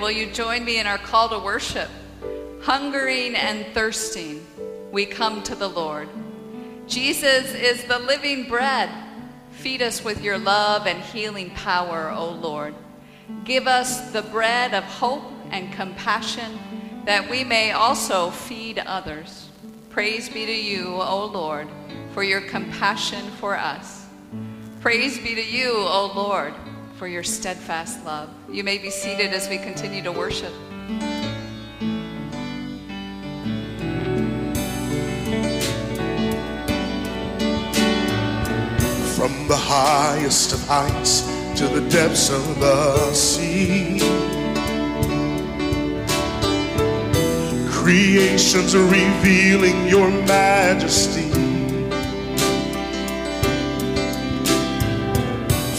Will you join me in our call to worship? Hungering and thirsting, we come to the Lord. Jesus is the living bread. Feed us with your love and healing power, O Lord. Give us the bread of hope and compassion that we may also feed others. Praise be to you, O Lord, for your compassion for us. Praise be to you, O Lord, for your steadfast love. You may be seated as we continue to worship. From the highest of heights to the depths of the sea. Creations revealing your majesty.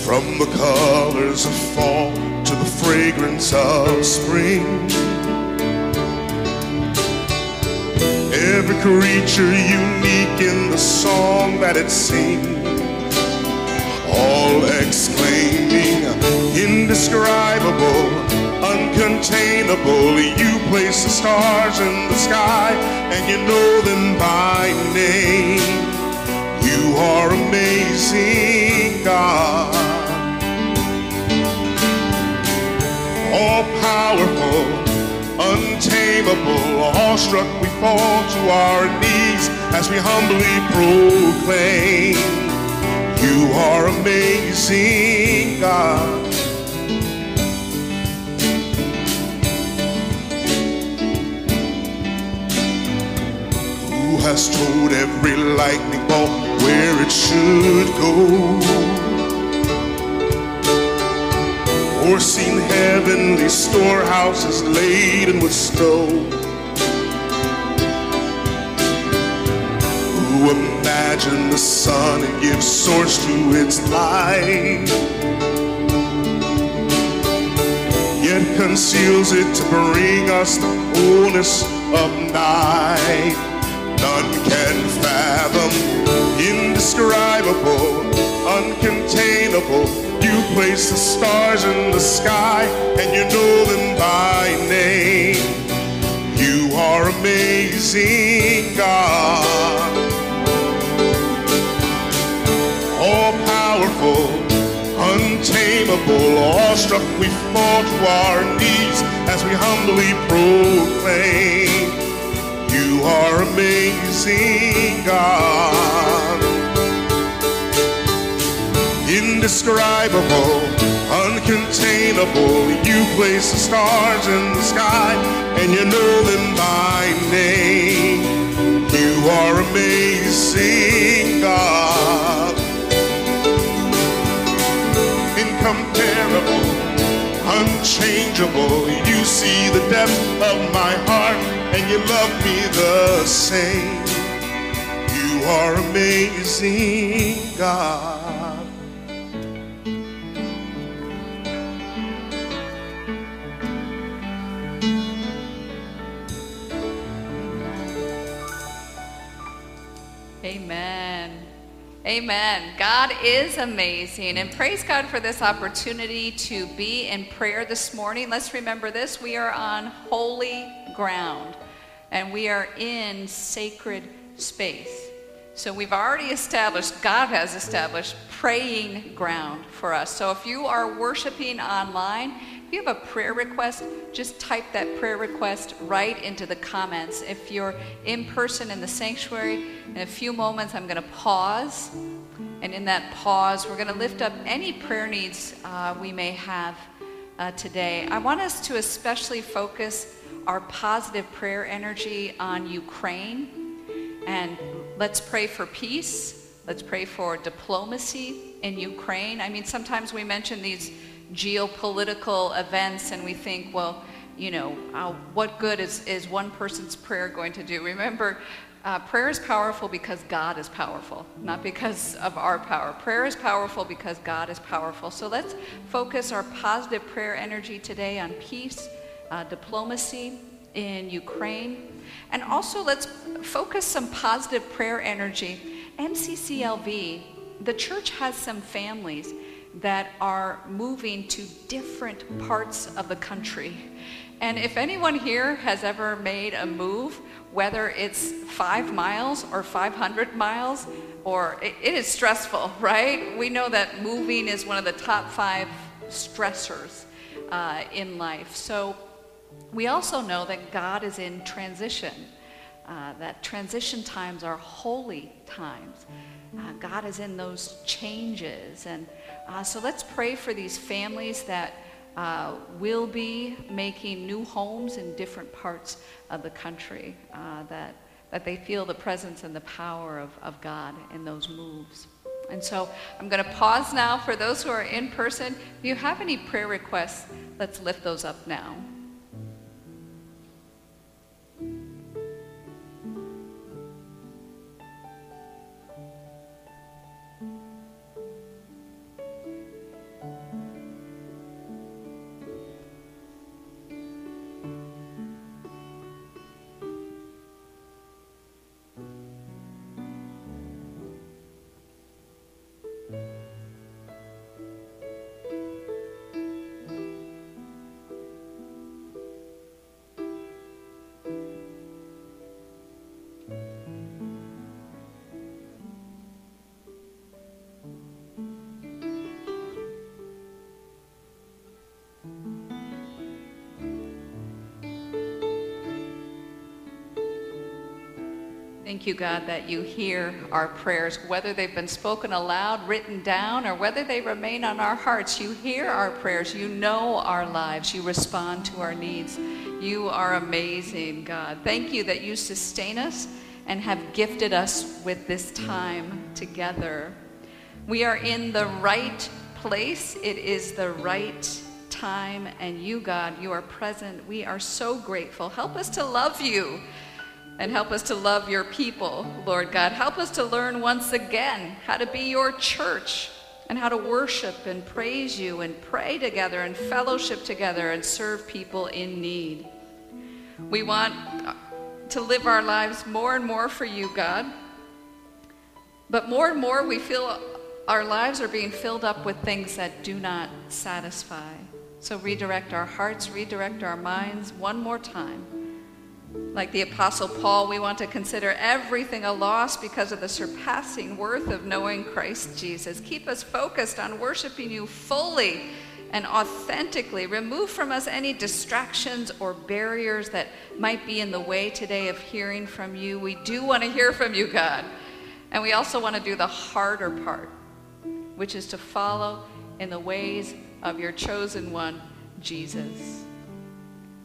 From the colors of fall to the fragrance of spring. Every creature unique in the song that it sings all exclaiming, indescribable, uncontainable. You place the stars in the sky and you know them by name. You are amazing, untamable, awestruck, we fall to our knees as we humbly proclaim. You are amazing, God. Who has told every lightning bolt where it should go? Or seen heavenly storehouses laden with snow? Who imagine the sun and give source to its light? Yet conceals it to bring us the fullness of night. None can fathom, indescribable, uncontainable. You place the stars in the sky and you know them by name. You are amazing, God. All powerful, untamable, awestruck, we fall to our knees as we humbly proclaim. You are amazing, God. Indescribable, uncontainable, you place the stars in the sky and you know them by name. You are amazing, God. Incomparable, unchangeable, you see the depth of my heart and you love me the same. You are amazing, God. Amen. God is amazing. And praise God for this opportunity to be in prayer this morning. Let's remember this we are on holy ground and we are in sacred space. So we've already established, God has established praying ground for us. So if you are worshiping online, if you have a prayer request, just type that prayer request right into the comments. If you're in person in the sanctuary, in a few moments I'm going to pause. And in that pause, we're going to lift up any prayer needs uh, we may have uh, today. I want us to especially focus our positive prayer energy on Ukraine. And let's pray for peace. Let's pray for diplomacy in Ukraine. I mean, sometimes we mention these geopolitical events and we think, well, you know, uh, what good is, is one person's prayer going to do? Remember, uh, prayer is powerful because God is powerful, not because of our power. Prayer is powerful because God is powerful. So let's focus our positive prayer energy today on peace, uh, diplomacy in Ukraine, and also let's focus some positive prayer energy. MCCLV, the church has some families that are moving to different parts of the country. And if anyone here has ever made a move, whether it's five miles or 500 miles, or it, is stressful, right? We know that moving is one of the top five stressors uh, in life. So we also know that God is in transition, uh, that transition times are holy times. Uh, God is in those changes. And uh, so let's pray for these families that uh, will be making new homes in different parts of the country, uh, that, that they feel the presence and the power of, of God in those moves. And so I'm going to pause now for those who are in person. If you have any prayer requests, let's lift those up now. You, God, that you hear our prayers, whether they've been spoken aloud, written down, or whether they remain on our hearts. You hear our prayers. You know our lives. You respond to our needs. You are amazing, God. Thank you that you sustain us and have gifted us with this time together. We are in the right place. It is the right time, and you, God, you are present. We are so grateful. Help us to love you and help us to love your people, Lord God. Help us to learn once again how to be your church and how to worship and praise you and pray together and fellowship together and serve people in need. We want uh, to live our lives more and more for you, God. But more and more we feel our lives are being filled up with things that do not satisfy. So redirect our hearts, redirect our minds one more time like the Apostle Paul, we want to consider everything a loss because of the surpassing worth of knowing Christ Jesus. Keep us focused on worshiping you fully and authentically. Remove from us any distractions or barriers that might be in the way today of hearing from you. We do want to hear from you, God. And we also want to do the harder part, which is to follow in the ways of your chosen one, Jesus.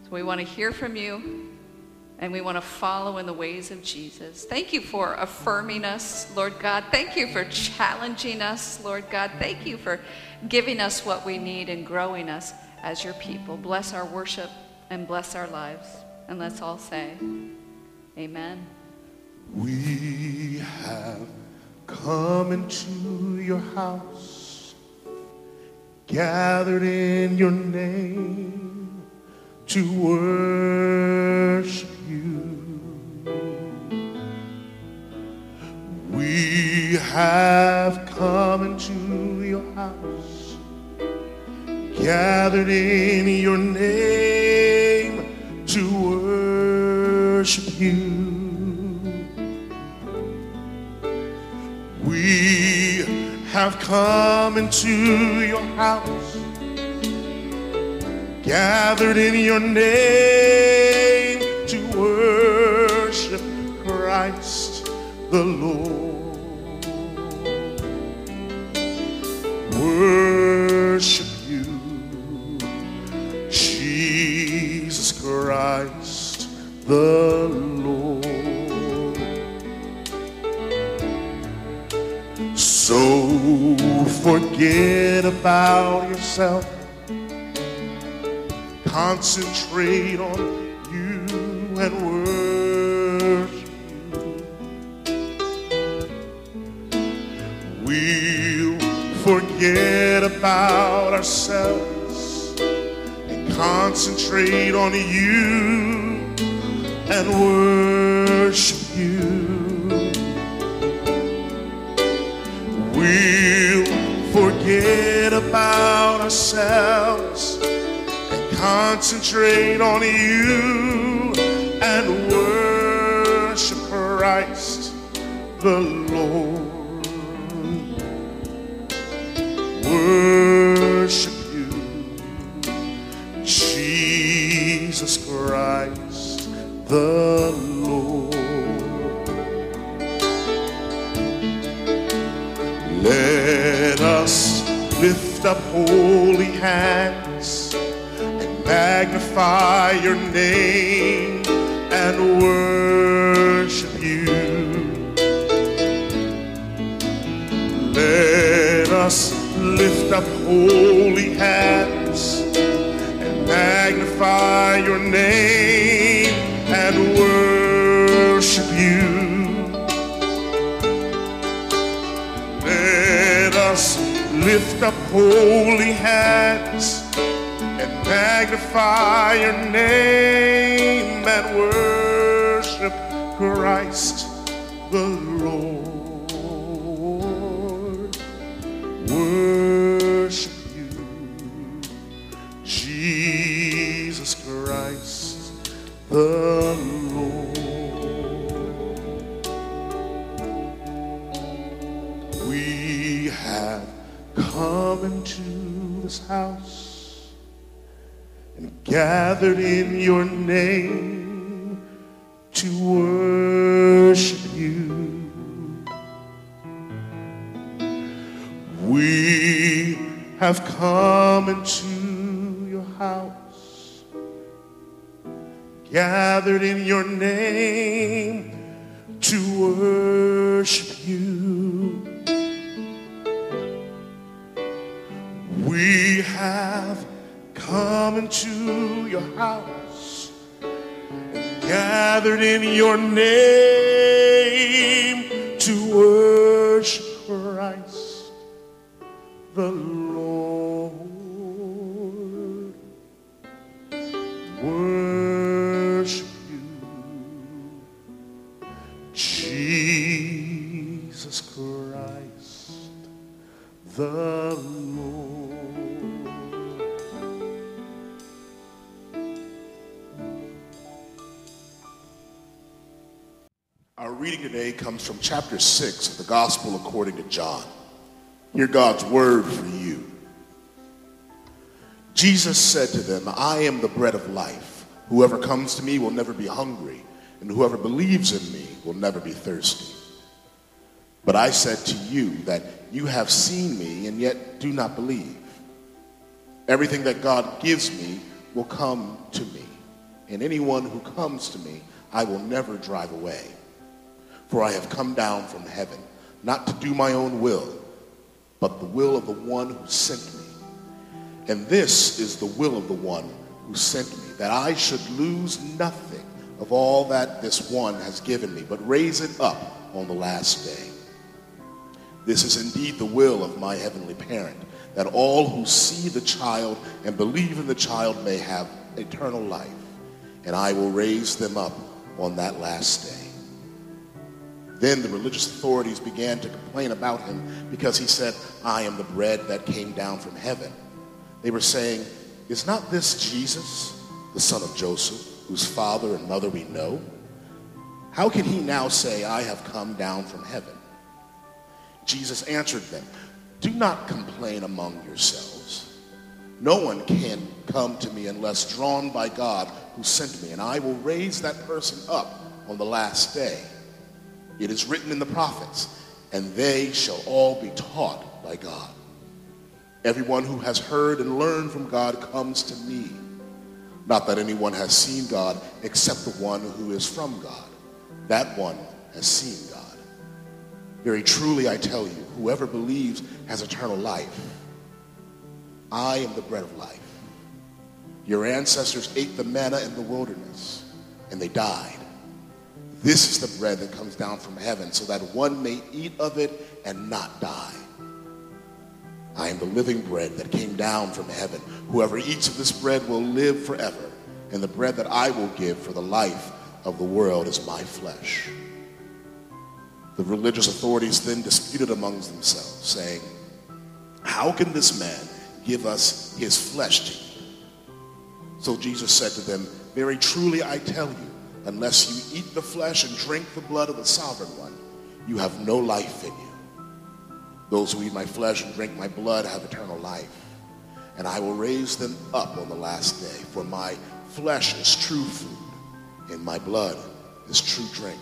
So we want to hear from you and we want to follow in the ways of Jesus. Thank you for affirming us, Lord God. Thank you for challenging us, Lord God. Thank you for giving us what we need and growing us as your people. Bless our worship and bless our lives. And let's all say, Amen. We have come into your house, gathered in your name to worship We have come into your house, gathered in your name to worship you. We have come into your house, gathered in your name worship Christ the Lord. worship you, Jesus Christ the Lord. So forget about yourself, concentrate on and worship. We'll forget about ourselves and concentrate on you and worship you. We'll forget about ourselves and concentrate on you the Lord. Worship you, Jesus Christ the Lord. Let us lift up holy hands and magnify your name and worship us lift up holy hands and magnify your name and worship you. Let us lift up holy hands and magnify your name and worship Christ gathered in your name to worship you. We have come into your house, gathered in your name to worship you. We have come into your house and gathered in your name from chapter 6 of the Gospel according to John. Hear God's word for you. Jesus said to them, I am the bread of life. Whoever comes to me will never be hungry, and whoever believes in me will never be thirsty. But I said to you that you have seen me and yet do not believe. Everything that God gives me will come to me, and anyone who comes to me I will never drive away. For I have come down from heaven, not to do my own will, but the will of the one who sent me. And this is the will of the one who sent me, that I should lose nothing of all that this one has given me, but raise it up on the last day. This is indeed the will of my heavenly parent, that all who see the child and believe in the child may have eternal life, and I will raise them up on that last day. Then the religious authorities began to complain about him because he said, I am the bread that came down from heaven. They were saying, Is not this Jesus, the son of Joseph, whose father and mother we know? How can he now say, I have come down from heaven? Jesus answered them, Do not complain among yourselves. No one can come to me unless drawn by God who sent me, and I will raise that person up on the last day. It is written in the prophets, and they shall all be taught by God. Everyone who has heard and learned from God comes to me. Not that anyone has seen God except the one who is from God. That one has seen God. Very truly I tell you, whoever believes has eternal life. I am the bread of life. Your ancestors ate the manna in the wilderness, and they died. This is the bread that comes down from heaven, so that one may eat of it and not die. I am the living bread that came down from heaven. Whoever eats of this bread will live forever, and the bread that I will give for the life of the world is my flesh. The religious authorities then disputed amongst themselves, saying, How can this man give us his flesh to eat. So Jesus said to them, Very truly I tell you, unless you eat the flesh and drink the blood of the sovereign one, you have no life in you. Those who eat my flesh and drink my blood have eternal life, and I will raise them up on the last day. For my flesh is true food, and my blood is true drink.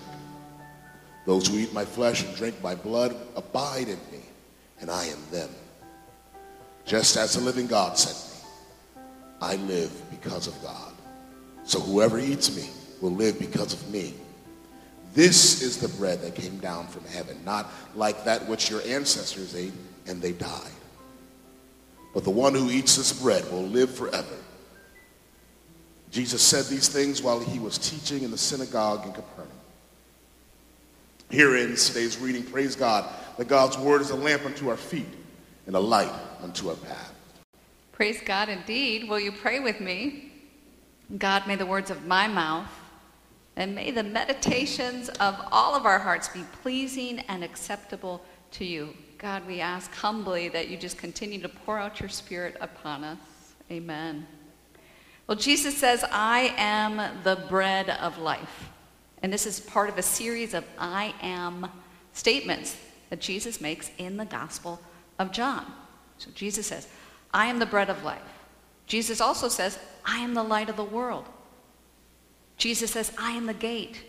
Those who eat my flesh and drink my blood abide in me, and I in them. Just as the living God sent me, I live because of God. So whoever eats me will live because of me. This is the bread that came down from heaven, not like that which your ancestors ate and they died. But the one who eats this bread will live forever. Jesus said these things while he was teaching in the synagogue in Capernaum. Here ends today's reading. Praise God that God's word is a lamp unto our feet and a light unto our path. Praise God indeed. Will you pray with me? God, may the words of my mouth and may the meditations of all of our hearts be pleasing and acceptable to you. God, we ask humbly that you just continue to pour out your spirit upon us. Amen. Well, Jesus says, I am the bread of life. And this is part of a series of I am statements that Jesus makes in the Gospel of John. So Jesus says, I am the bread of life. Jesus also says, I am the light of the world. Jesus says, I am the gate.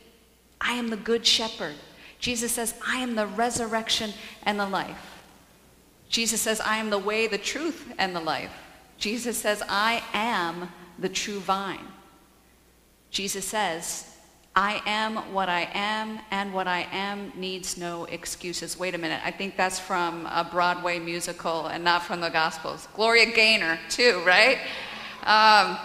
I am the good shepherd. Jesus says, I am the resurrection and the life. Jesus says, I am the way, the truth, and the life. Jesus says, I am the true vine. Jesus says, I am what I am, and what I am needs no excuses. Wait a minute, I think that's from a Broadway musical and not from the Gospels. Gloria Gaynor, too, right? Um,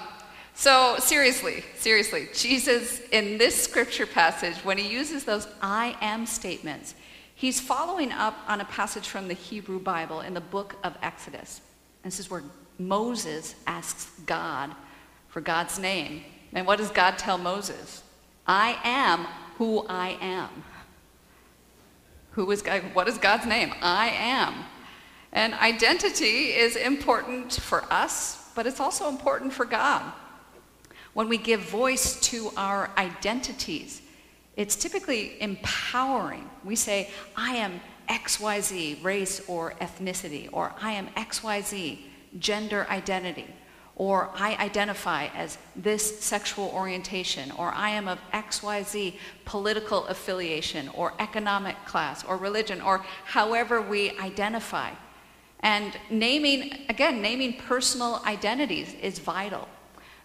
so, seriously, seriously, Jesus, in this scripture passage, when he uses those I am statements, he's following up on a passage from the Hebrew Bible in the book of Exodus. This is where Moses asks God for God's name. And what does God tell Moses? I am who I am. Who is God? What is God's name? I am. And identity is important for us, but it's also important for God. When we give voice to our identities, it's typically empowering. We say, I am XYZ, race or ethnicity, or I am XYZ, gender identity or I identify as this sexual orientation, or I am of XYZ political affiliation, or economic class, or religion, or however we identify. And naming, again, naming personal identities is vital.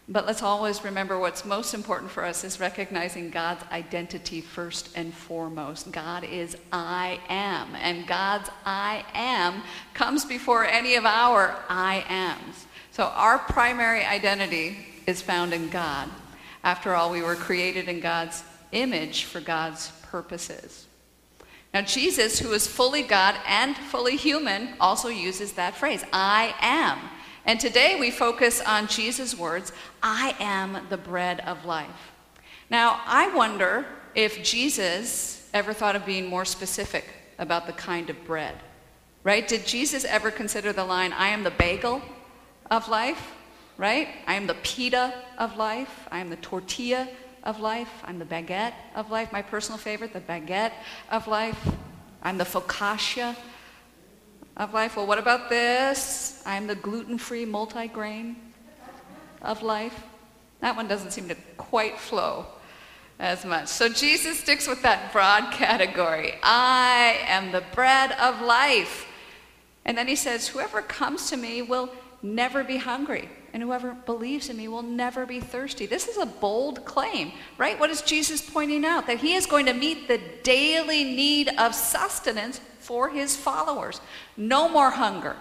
But let's always remember what's most important for us is recognizing God's identity first and foremost. God is I am, and God's I am comes before any of our I ams. So our primary identity is found in God. After all, we were created in God's image for God's purposes. Now, Jesus, who is fully God and fully human, also uses that phrase, I am. And today we focus on Jesus' words, I am the bread of life. Now, I wonder if Jesus ever thought of being more specific about the kind of bread, right? Did Jesus ever consider the line, I am the bagel of life, right? I am the pita of life. I am the tortilla of life. I'm the baguette of life. My personal favorite, the baguette of life. I'm the focaccia of life. Well, what about this? I'm the gluten free multigrain of life. That one doesn't seem to quite flow as much. So Jesus sticks with that broad category. I am the bread of life. And then he says, Whoever comes to me will never be hungry, and whoever believes in me will never be thirsty. This is a bold claim, right? What is Jesus pointing out? That he is going to meet the daily need of sustenance for his followers. No more hunger,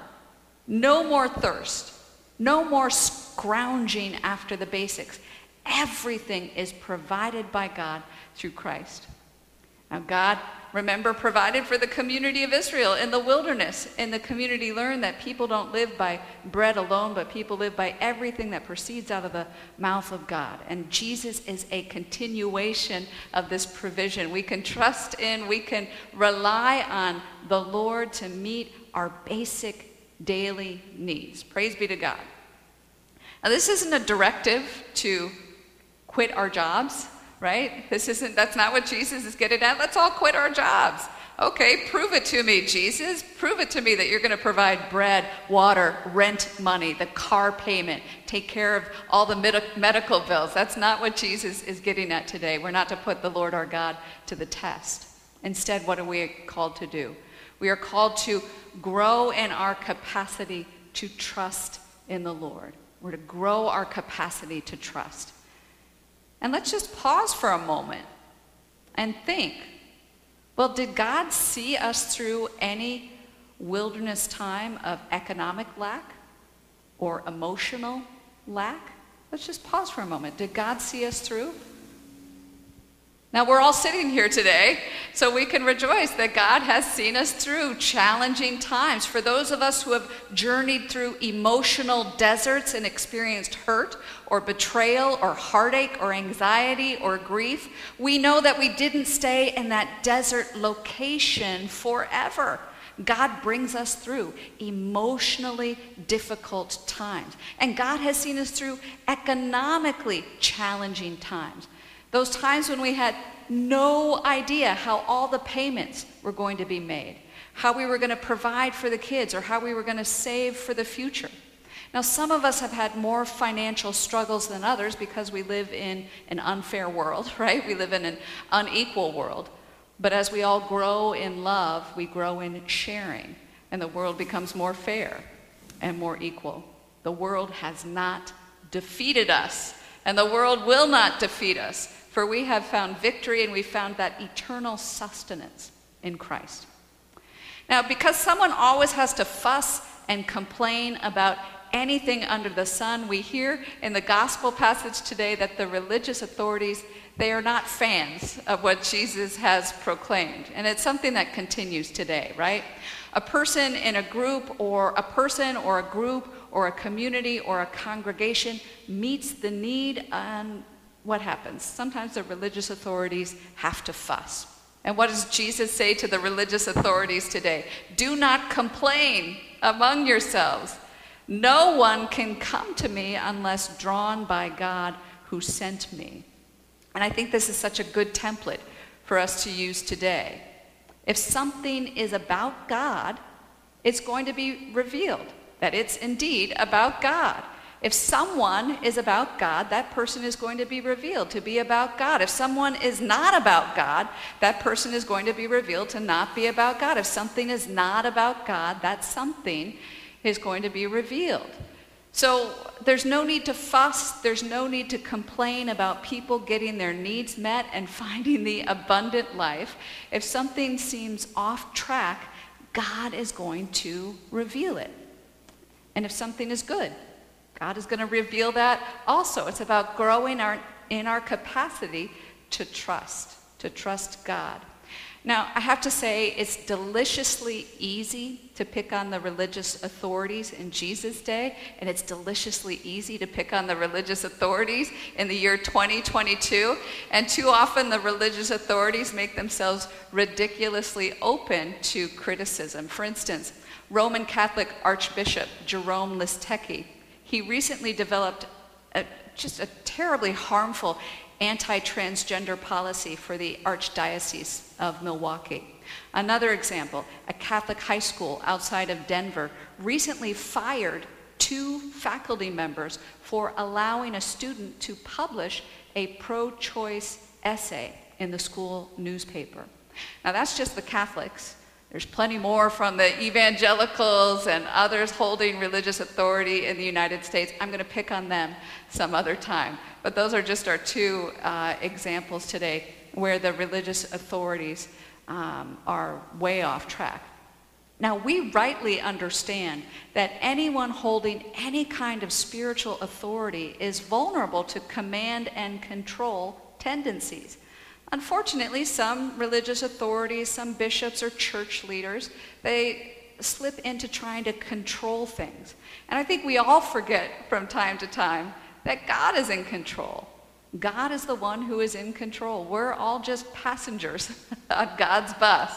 no more thirst, no more scrounging after the basics. Everything is provided by God through Christ. Now, God remember, provided for the community of Israel in the wilderness. And the community learned that people don't live by bread alone, but people live by everything that proceeds out of the mouth of God. And Jesus is a continuation of this provision. We can trust in, we can rely on the Lord to meet our basic daily needs. Praise be to God. Now, this isn't a directive to quit our jobs, right? This isn't, that's not what Jesus is getting at. Let's all quit our jobs. Okay, prove it to me, Jesus. Prove it to me that you're going to provide bread, water, rent money, the car payment, take care of all the med- medical bills. That's not what Jesus is getting at today. We're not to put the Lord our God to the test. Instead, what are we called to do? We are called to grow in our capacity to trust in the Lord. We're to grow our capacity to trust. And let's just pause for a moment and think well, did God see us through any wilderness time of economic lack or emotional lack? Let's just pause for a moment. Did God see us through? Now, we're all sitting here today, so we can rejoice that God has seen us through challenging times. For those of us who have journeyed through emotional deserts and experienced hurt or betrayal or heartache or anxiety or grief, we know that we didn't stay in that desert location forever. God brings us through emotionally difficult times. And God has seen us through economically challenging times. Those times when we had no idea how all the payments were going to be made, how we were going to provide for the kids, or how we were going to save for the future. Now, some of us have had more financial struggles than others because we live in an unfair world, right? We live in an unequal world. But as we all grow in love, we grow in sharing, and the world becomes more fair and more equal. The world has not defeated us, and the world will not defeat us for we have found victory and we found that eternal sustenance in Christ. Now, because someone always has to fuss and complain about anything under the sun, we hear in the gospel passage today that the religious authorities they are not fans of what Jesus has proclaimed. And it's something that continues today, right? A person in a group or a person or a group or a community or a congregation meets the need on what happens? Sometimes the religious authorities have to fuss. And what does Jesus say to the religious authorities today? Do not complain among yourselves. No one can come to me unless drawn by God who sent me. And I think this is such a good template for us to use today. If something is about God, it's going to be revealed that it's indeed about God. If someone is about God, that person is going to be revealed to be about God. If someone is not about God, that person is going to be revealed to not be about God. If something is not about God, that something is going to be revealed. So there's no need to fuss, there's no need to complain about people getting their needs met and finding the abundant life. If something seems off track, God is going to reveal it. And if something is good, God is going to reveal that also. It's about growing our, in our capacity to trust, to trust God. Now, I have to say, it's deliciously easy to pick on the religious authorities in Jesus' day, and it's deliciously easy to pick on the religious authorities in the year 2022. And too often, the religious authorities make themselves ridiculously open to criticism. For instance, Roman Catholic Archbishop Jerome Listecki he recently developed a, just a terribly harmful anti-transgender policy for the Archdiocese of Milwaukee. Another example, a Catholic high school outside of Denver recently fired two faculty members for allowing a student to publish a pro-choice essay in the school newspaper. Now that's just the Catholics. There's plenty more from the evangelicals and others holding religious authority in the United States. I'm going to pick on them some other time. But those are just our two uh, examples today where the religious authorities um, are way off track. Now, we rightly understand that anyone holding any kind of spiritual authority is vulnerable to command and control tendencies. Unfortunately, some religious authorities, some bishops or church leaders, they slip into trying to control things. And I think we all forget from time to time that God is in control. God is the one who is in control. We're all just passengers on God's bus.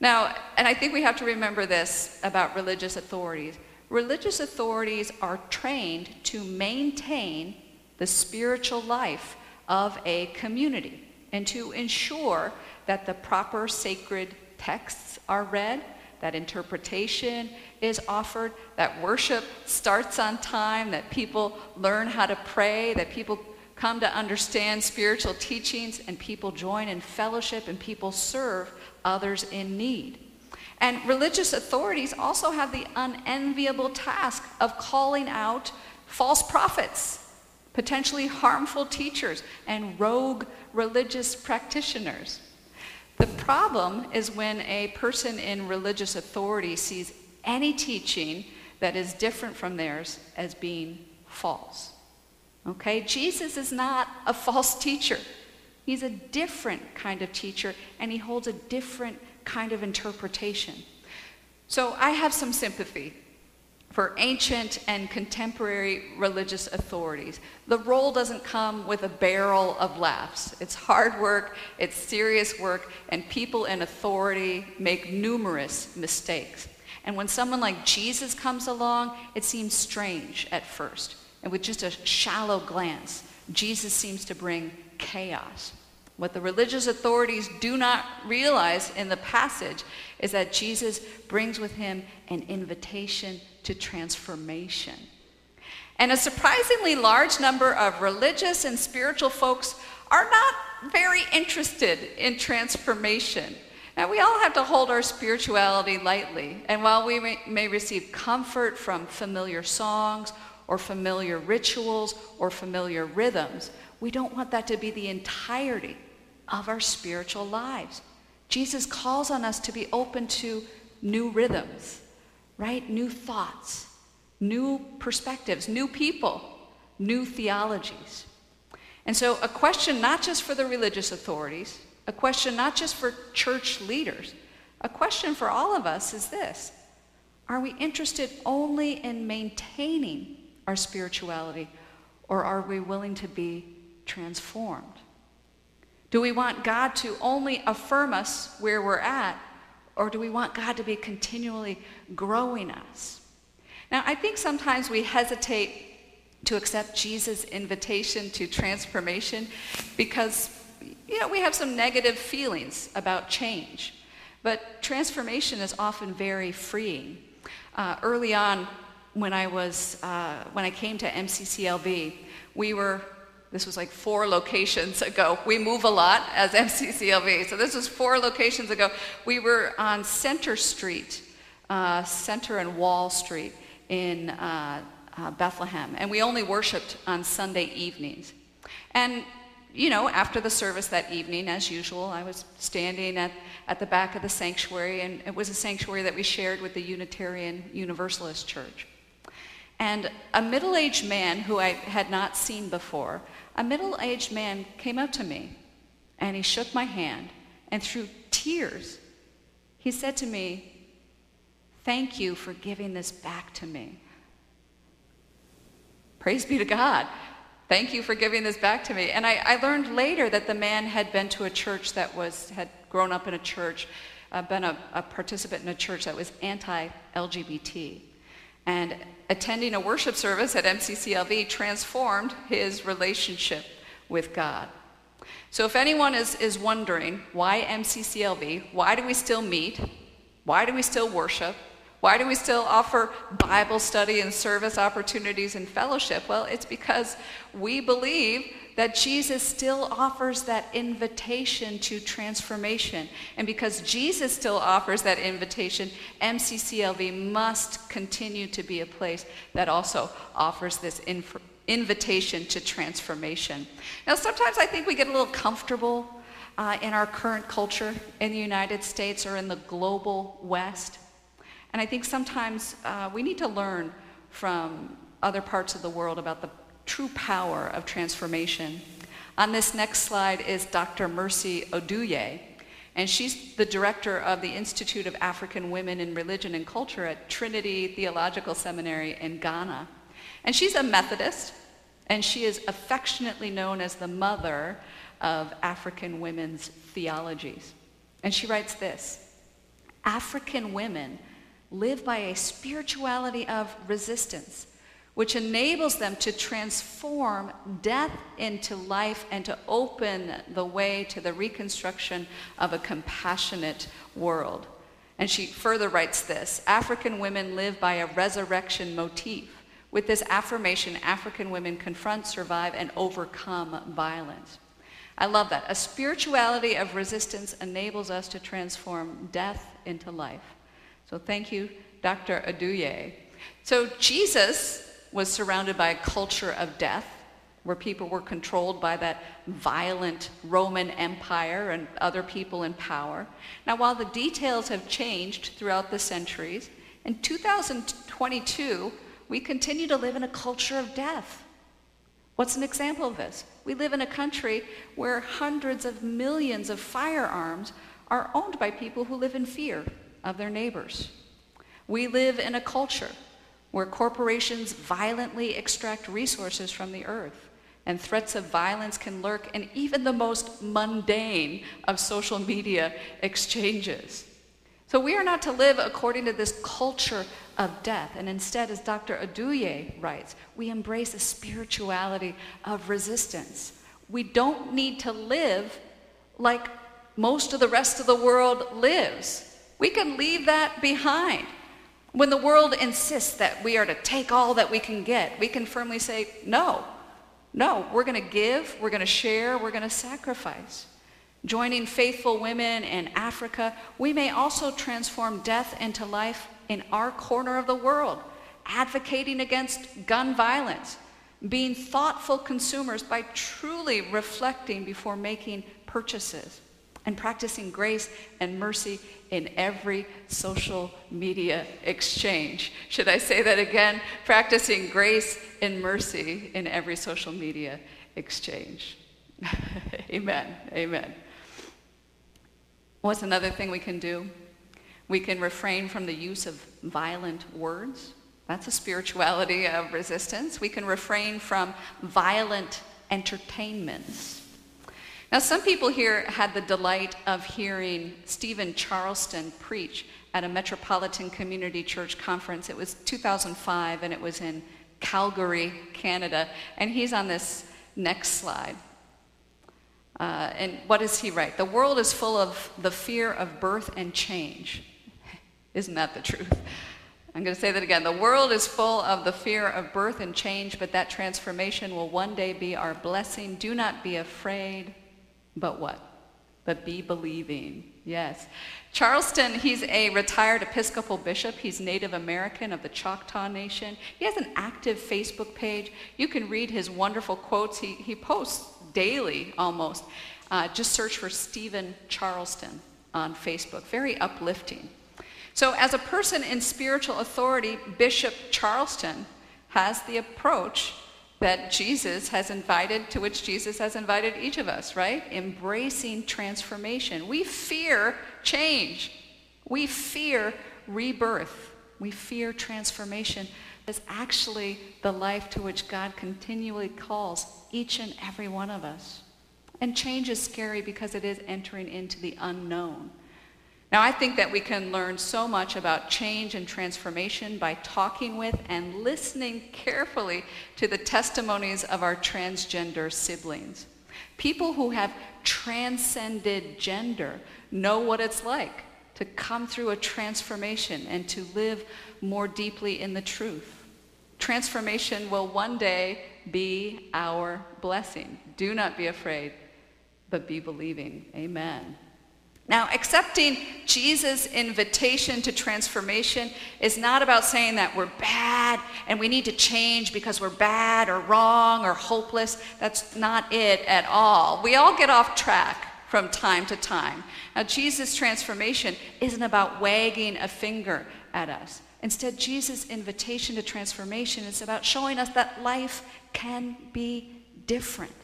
Now, and I think we have to remember this about religious authorities. Religious authorities are trained to maintain the spiritual life of a community and to ensure that the proper sacred texts are read, that interpretation is offered, that worship starts on time, that people learn how to pray, that people come to understand spiritual teachings, and people join in fellowship and people serve others in need. And religious authorities also have the unenviable task of calling out false prophets, potentially harmful teachers, and rogue religious practitioners. The problem is when a person in religious authority sees any teaching that is different from theirs as being false. Okay? Jesus is not a false teacher. He's a different kind of teacher, and he holds a different kind of interpretation. So I have some sympathy for ancient and contemporary religious authorities. The role doesn't come with a barrel of laughs. It's hard work, it's serious work, and people in authority make numerous mistakes. And when someone like Jesus comes along, it seems strange at first. And with just a shallow glance, Jesus seems to bring chaos. What the religious authorities do not realize in the passage is that Jesus brings with him an invitation to transformation. And a surprisingly large number of religious and spiritual folks are not very interested in transformation. Now, we all have to hold our spirituality lightly. And while we may, may receive comfort from familiar songs or familiar rituals or familiar rhythms, we don't want that to be the entirety of our spiritual lives. Jesus calls on us to be open to new rhythms, right? New thoughts, new perspectives, new people, new theologies. And so, a question not just for the religious authorities, a question not just for church leaders, a question for all of us is this Are we interested only in maintaining our spirituality, or are we willing to be transformed? Do we want God to only affirm us where we're at, or do we want God to be continually growing us? Now, I think sometimes we hesitate to accept Jesus' invitation to transformation because, you know, we have some negative feelings about change. But transformation is often very freeing. Uh, early on, when I was uh, when I came to MCCLV, we were this was like four locations ago. We move a lot as MCCLV. So this was four locations ago. We were on Center Street, uh, Center and Wall Street in uh, uh, Bethlehem. And we only worshiped on Sunday evenings. And, you know, after the service that evening, as usual, I was standing at, at the back of the sanctuary. And it was a sanctuary that we shared with the Unitarian Universalist Church. And a middle aged man who I had not seen before a middle aged man came up to me and he shook my hand, and through tears, he said to me, Thank you for giving this back to me. Praise be to God. Thank you for giving this back to me. And I, I learned later that the man had been to a church that was, had grown up in a church, uh, been a, a participant in a church that was anti LGBT. And attending a worship service at MCCLV transformed his relationship with God. So if anyone is, is wondering why MCCLV, why do we still meet, why do we still worship, why do we still offer Bible study and service opportunities and fellowship? Well, it's because we believe that Jesus still offers that invitation to transformation. And because Jesus still offers that invitation, MCCLV must continue to be a place that also offers this inf- invitation to transformation. Now, sometimes I think we get a little comfortable uh, in our current culture in the United States or in the global West. And I think sometimes uh, we need to learn from other parts of the world about the true power of transformation. On this next slide is Dr. Mercy Oduyoye, and she's the director of the Institute of African Women in Religion and Culture at Trinity Theological Seminary in Ghana. And she's a Methodist, and she is affectionately known as the mother of African women's theologies. And she writes this African women live by a spirituality of resistance, which enables them to transform death into life and to open the way to the reconstruction of a compassionate world. And she further writes this African women live by a resurrection motif. With this affirmation, African women confront, survive, and overcome violence. I love that. A spirituality of resistance enables us to transform death into life. So thank you, Dr. Oduyoye. So Jesus was surrounded by a culture of death where people were controlled by that violent Roman Empire and other people in power. Now, while the details have changed throughout the centuries, in 2022, we continue to live in a culture of death. What's an example of this? We live in a country where hundreds of millions of firearms are owned by people who live in fear of their neighbors. We live in a culture where corporations violently extract resources from the earth and threats of violence can lurk in even the most mundane of social media exchanges. So we are not to live according to this culture of death. And instead, as Dr. Oduyoye writes, we embrace a spirituality of resistance. We don't need to live like most of the rest of the world lives. We can leave that behind. When the world insists that we are to take all that we can get, we can firmly say, no, no, we're going to give, we're going to share, we're going to sacrifice. Joining faithful women in Africa, we may also transform death into life in our corner of the world, advocating against gun violence, being thoughtful consumers by truly reflecting before making purchases, and practicing grace and mercy in every social media exchange. Should I say that again? Practicing grace and mercy in every social media exchange. Amen. Amen. What's another thing we can do? We can refrain from the use of violent words. That's a spirituality of resistance. We can refrain from violent entertainments. Now, some people here had the delight of hearing Steven Charleston preach at a Metropolitan Community Church conference. It was 2005 and it was in Calgary, Canada. And he's on this next slide. Uh, and what does he write? The world is full of the fear of birth and change. Isn't that the truth? I'm going to say that again. The world is full of the fear of birth and change, but that transformation will one day be our blessing. Do not be afraid, but what? But be believing. Yes. Charleston, he's a retired Episcopal bishop. He's Native American of the Choctaw Nation. He has an active Facebook page. You can read his wonderful quotes. He, he posts daily almost. Uh, just search for Steven Charleston on Facebook. Very uplifting. So, as a person in spiritual authority, Bishop Charleston has the approach that Jesus has invited, to which Jesus has invited each of us, right? Embracing transformation. We fear change, we fear rebirth, we fear transformation. Is actually the life to which God continually calls each and every one of us. And change is scary because it is entering into the unknown. Now, I think that we can learn so much about change and transformation by talking with and listening carefully to the testimonies of our transgender siblings. People who have transcended gender know what it's like to come through a transformation and to live more deeply in the truth. Transformation will one day be our blessing. Do not be afraid, but be believing. Amen. Now, accepting Jesus' invitation to transformation is not about saying that we're bad and we need to change because we're bad or wrong or hopeless. That's not it at all. We all get off track from time to time. Now, Jesus' transformation isn't about wagging a finger at us. Instead, Jesus' invitation to transformation is about showing us that life can be different.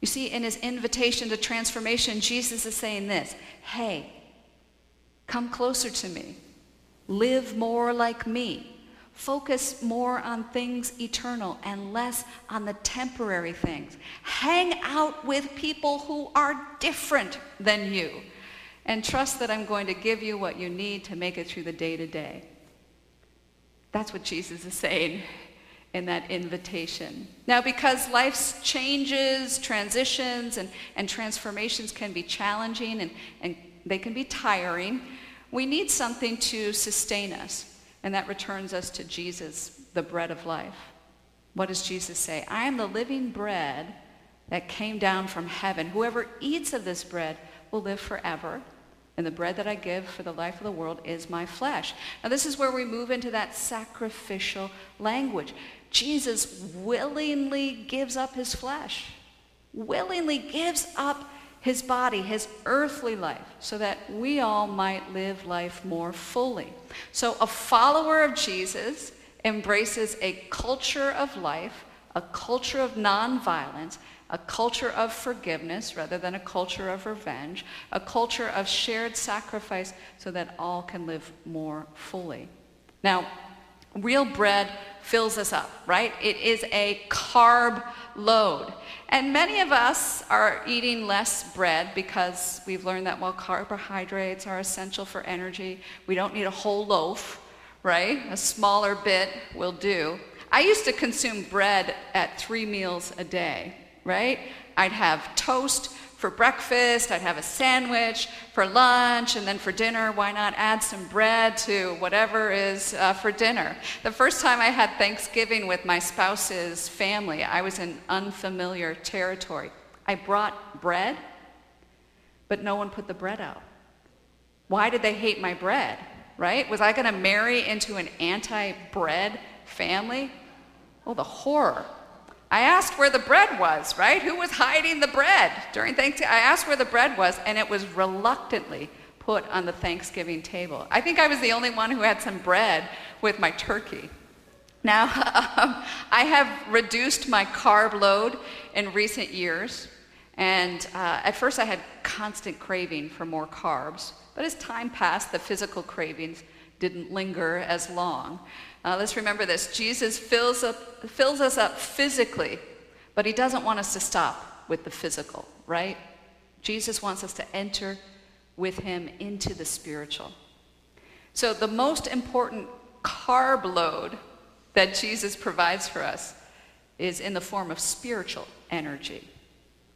You see, in his invitation to transformation, Jesus is saying this Hey, come closer to me. Live more like me. Focus more on things eternal and less on the temporary things. Hang out with people who are different than you. and trust that I'm going to give you what you need to make it through the day to day. That's what Jesus is saying in that invitation. Now, because life's changes, transitions, and, and transformations can be challenging and, and they can be tiring, we need something to sustain us. And that returns us to Jesus, the bread of life. What does Jesus say? I am the living bread that came down from heaven. Whoever eats of this bread will live forever. And the bread that I give for the life of the world is my flesh. Now, this is where we move into that sacrificial language. Jesus willingly gives up his flesh, willingly gives up his body, his earthly life, so that we all might live life more fully. So, a follower of Jesus embraces a culture of life, a culture of nonviolence, a culture of forgiveness rather than a culture of revenge, a culture of shared sacrifice so that all can live more fully. Now, real bread fills us up, right? It is a carb load. And many of us are eating less bread because we've learned that while carbohydrates are essential for energy, we don't need a whole loaf, right? A smaller bit will do. I used to consume bread at three meals a day, right? I'd have toast for breakfast, I'd have a sandwich for lunch, and then for dinner, why not add some bread to whatever is uh, for dinner? The first time I had Thanksgiving with my spouse's family, I was in unfamiliar territory. I brought bread, but no one put the bread out. Why did they hate my bread, right? Was I going to marry into an anti bread family? Oh, the horror. I asked where the bread was, right? Who was hiding the bread during Thanksgiving? I asked where the bread was, and it was reluctantly put on the Thanksgiving table. I think I was the only one who had some bread with my turkey. Now, um, I have reduced my carb load in recent years, and uh, at first I had constant craving for more carbs, but as time passed, the physical cravings didn't linger as long. Uh, let's remember this Jesus fills, up, fills us up physically, but he doesn't want us to stop with the physical, right? Jesus wants us to enter with him into the spiritual. So, the most important carb load that Jesus provides for us is in the form of spiritual energy.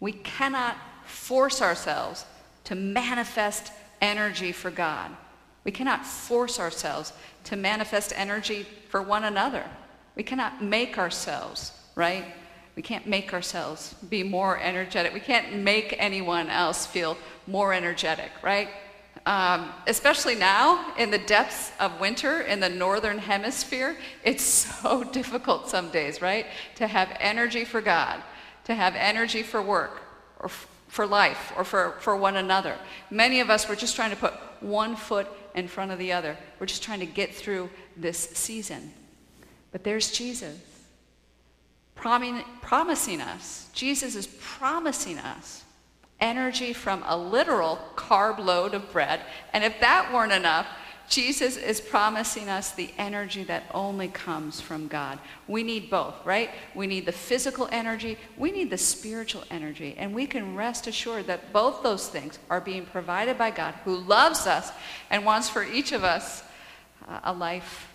We cannot force ourselves to manifest energy for God. We cannot force ourselves to manifest energy for one another. We cannot make ourselves, right? We can't make ourselves be more energetic. We can't make anyone else feel more energetic, right? Um, especially now in the depths of winter in the northern hemisphere, it's so difficult some days, right? To have energy for God, to have energy for work or for life or for, for one another. Many of us were just trying to put one foot in front of the other. We're just trying to get through this season. But there's Jesus promising us, Jesus is promising us energy from a literal carb load of bread. And if that weren't enough, Jesus is promising us the energy that only comes from God. We need both, right? We need the physical energy, we need the spiritual energy. And we can rest assured that both those things are being provided by God, who loves us and wants for each of us uh, a life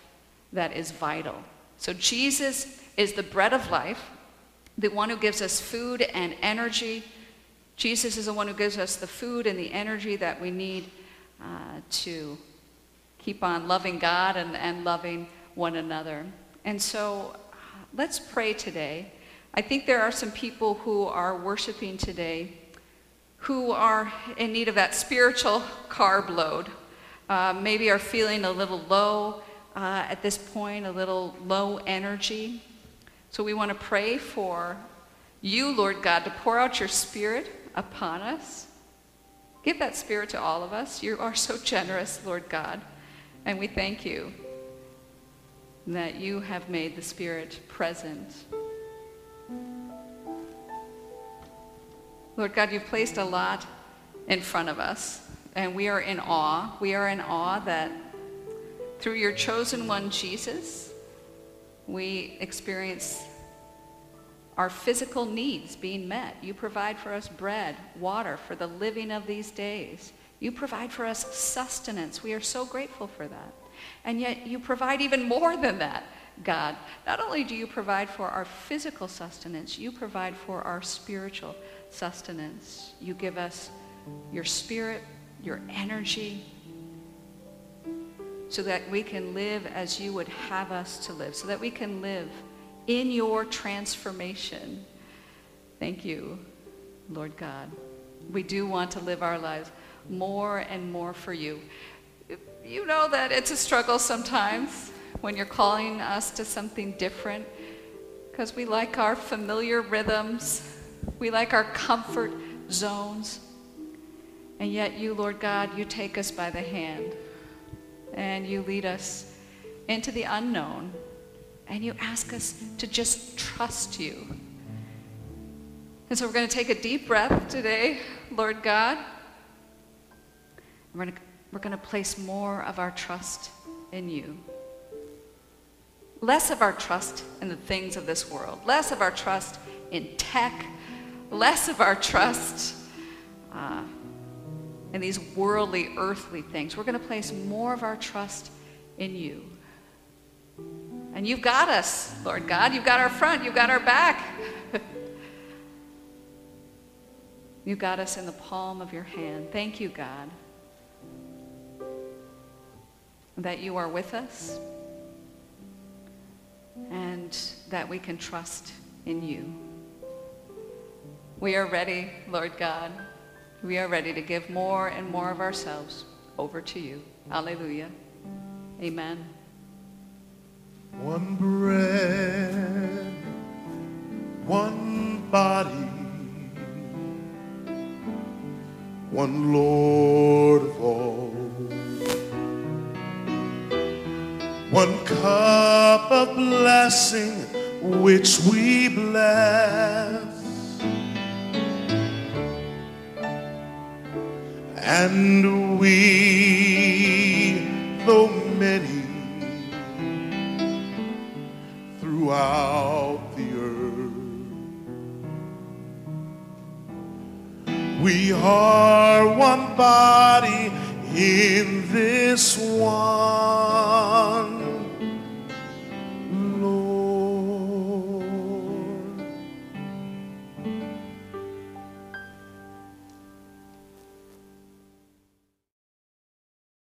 that is vital. So Jesus is the bread of life, the one who gives us food and energy. Jesus is the one who gives us the food and the energy that we need uh, to keep on loving God and, and loving one another. And so let's pray today. I think there are some people who are worshiping today who are in need of that spiritual carb load. Uh, maybe are feeling a little low uh, at this point, a little low energy. So we want to pray for you, Lord God, to pour out your spirit upon us. Give that spirit to all of us. You are so generous, Lord God. And we thank you that you have made the Spirit present. Lord God, you've placed a lot in front of us, and we are in awe. We are in awe that through your chosen one, Jesus, we experience our physical needs being met. You provide for us bread, water for the living of these days. You provide for us sustenance. We are so grateful for that. And yet you provide even more than that, God. Not only do you provide for our physical sustenance, you provide for our spiritual sustenance. You give us your spirit, your energy, so that we can live as you would have us to live, so that we can live in your transformation. Thank you, Lord God. We do want to live our lives more and more for you. You know that it's a struggle sometimes when you're calling us to something different because we like our familiar rhythms, we like our comfort zones. And yet, you, Lord God, you take us by the hand and you lead us into the unknown and you ask us to just trust you. And so we're going to take a deep breath today, Lord God. We're going we're to place more of our trust in you. Less of our trust in the things of this world, less of our trust in tech, less of our trust uh, in these worldly, earthly things. We're going to place more of our trust in you. And you've got us, Lord God. You've got our front, you've got our back. you've got us in the palm of your hand. Thank you, God that you are with us and that we can trust in you. We are ready, Lord God. We are ready to give more and more of ourselves over to you. Alleluia. Amen. One bread, one body, one Lord of all. One cup of blessing which we bless. And we, though many, throughout the earth, we are one body in this one